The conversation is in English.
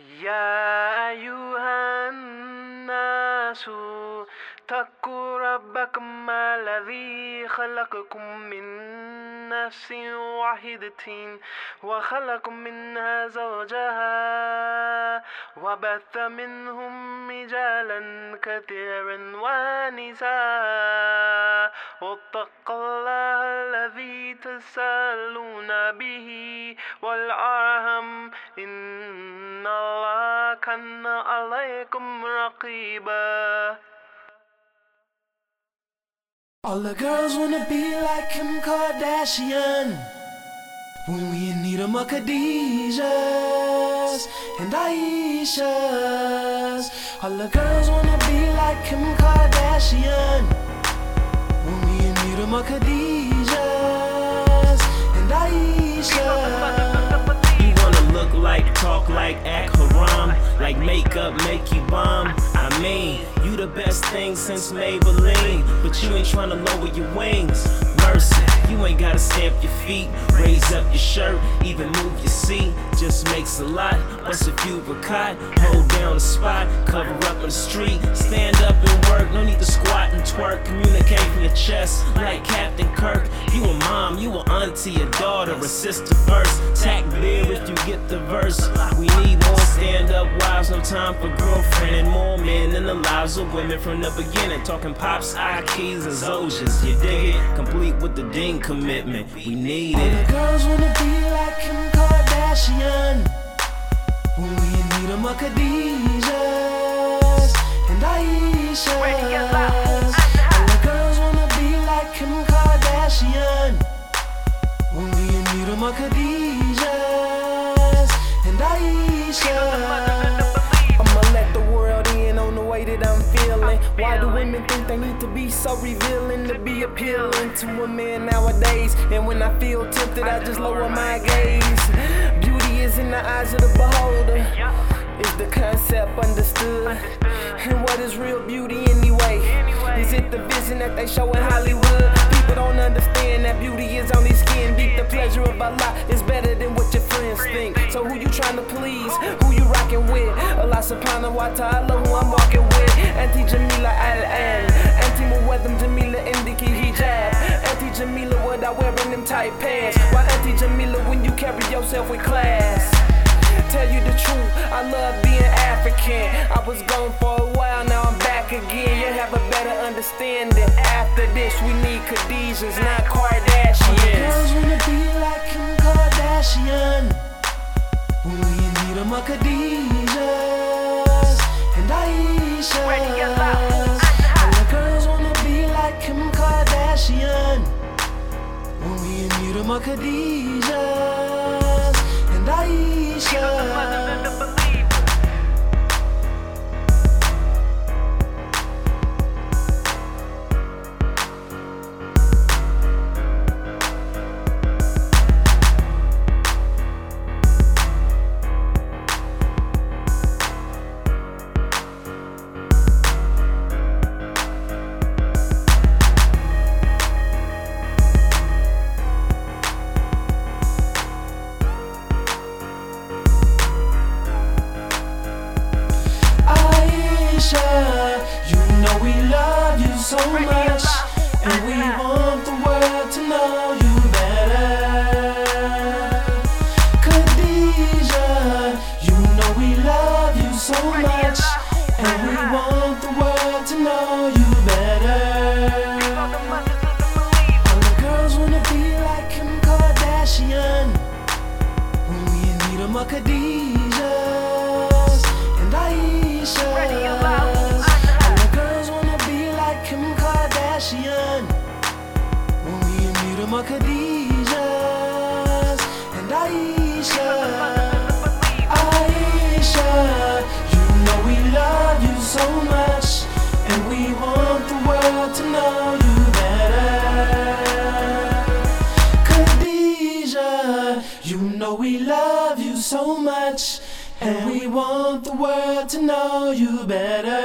يا أيها الناس اتقوا ربكم الذي خلقكم من نفس واحدة وخلق منها زوجها وبث منهم رجالا كثيرا ونساء. واتقوا الله الذي تسألون به الله كان عليكم رقيبا All the girls wanna be like Kim Kardashian. When we in need 'em a Khadijahs and Aishas. All the girls wanna be like Kim Kardashian. When we in need 'em a Khadijahs and Aishas. You wanna look like, talk like, act haram, like makeup make you bomb. I mean, you the best thing since Maybelline, but you ain't tryna lower your wings. Mercy, you ain't gotta stamp your feet, raise up your shirt, even move your seat. Just makes a lot. Bust a were caught, hold down the spot, cover up the street, stand up and work. No need to squat and twerk, communicate from your chest like Captain Kirk. You a mom, you a auntie, a daughter, a sister first. Tack beer if you get the verse. We need more stand up time for girlfriend, and more men in the lives of women from the beginning. Talking pops, I keys, and Zosias. You dig it? Complete with the ding commitment. We need All the it. girls wanna be like Kim Kardashian. When we need a Khadijahs and Aishas. Why do women think they need to be so revealing to be appealing to a man nowadays? And when I feel tempted, I just lower my gaze. Beauty is in the eyes of the beholder. Is the concept understood? And what is real beauty anyway? Is it the vision that they show in Hollywood? People don't understand that beauty is only skin deep. The pleasure of a Allah is better than what your friends think. So who you trying to please? Who you rocking with? Allah subhanahu wa ta'ala who I'm walking with. Auntie Tell you the truth, I love being African. I was gone for a while, now I'm back again. You have a better understanding. After this, we need Khadijahs, not Kardashians. Girls wanna be like Kim Kardashian. When we need 'em a Khadijahs and Aishas. All the girls wanna be like Kim Kardashian. When we need 'em a Khadijahs and Aishas. Aisha, you know we love you so much, and we want the world to know you better. Khadija, you know we love you so much, and we want the world to know you better. All the girls wanna be like Kim Kardashian. When we in need 'em a Khadijahs 'em Khadijahs and Aishas. Aisha, you know we love you so much, and we want the world to know you better. Khadija, you know we love you so much, and we want the world to know you better.